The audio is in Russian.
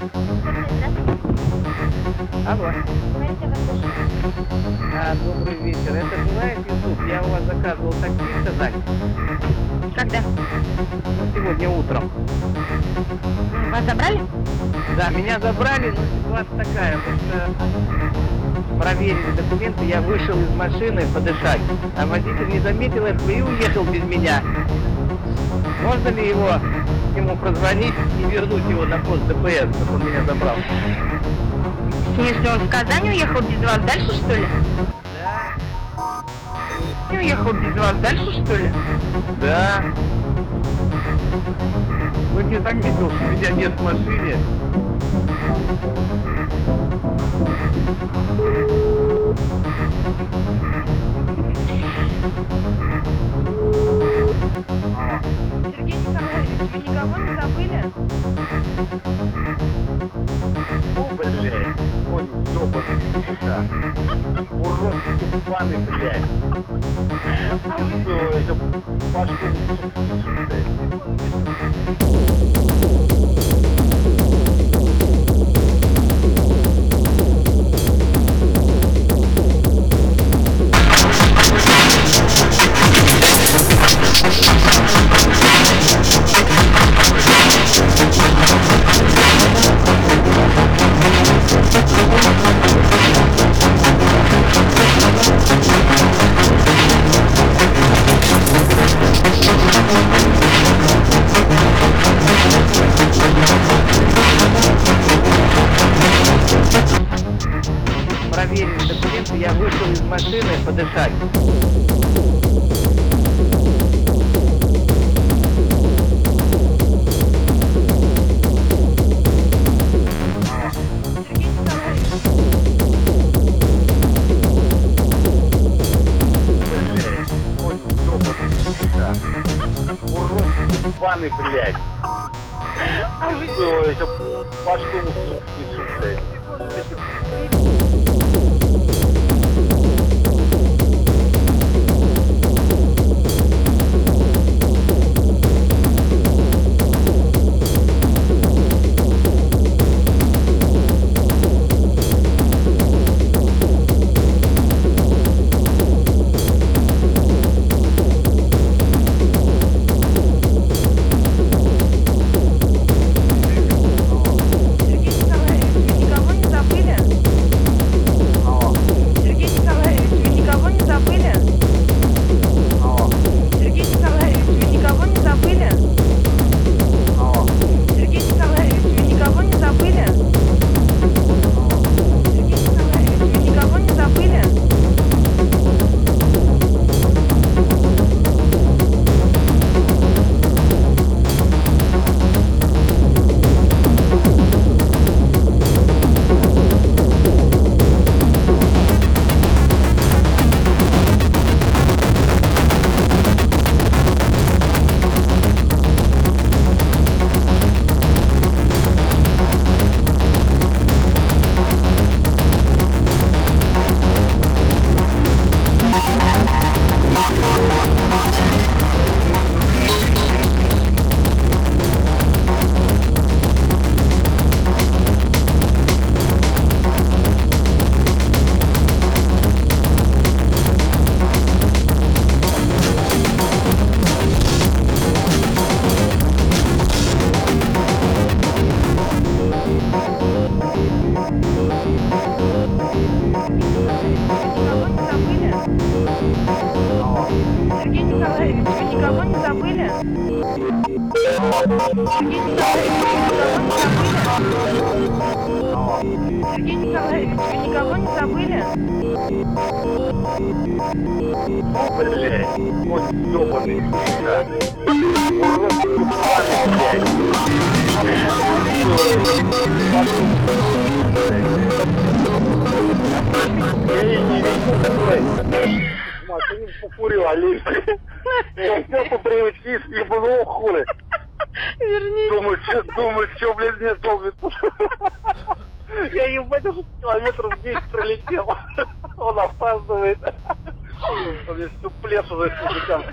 Алло. А, добрый вечер. Это бывает YouTube? Я у вас заказывал такси в Казань. Когда? Сегодня утром. Вас забрали? Да, меня забрали, но ситуация такая, потому что проверили документы, я вышел из машины подышать, а водитель не заметил этого и уехал без меня. Можно ли его ему прозвонить и вернуть его на пост ДПС, чтобы он меня забрал? В смысле, он в Казань уехал без вас дальше, что ли? Да. Не уехал без вас дальше, что ли? Да. Ну не заметил, что меня нет в машине. Сергей Николаевич, вы никого не забыли? О, блядь, он ёбаный сука. Урод тупаный, блядь. Что это башку Проверили подышать. Сергей Николаевич, Блядь, он ёбаный сука. Урод тупаный, блядь. Что это башку сука, блядь. Вы никого не забыли? Сергей Николаевич, вы никого не забыли? Блядь, он ёбаный блядь. Я не видел. Машину покурил, олень. Я хотел по привычке и съебанул хули. Вернись. Думаю, что, думаю, что, блядь, мне долбит. Я ебать уже километров 10 пролетел. Он опаздывает. У меня всю с языком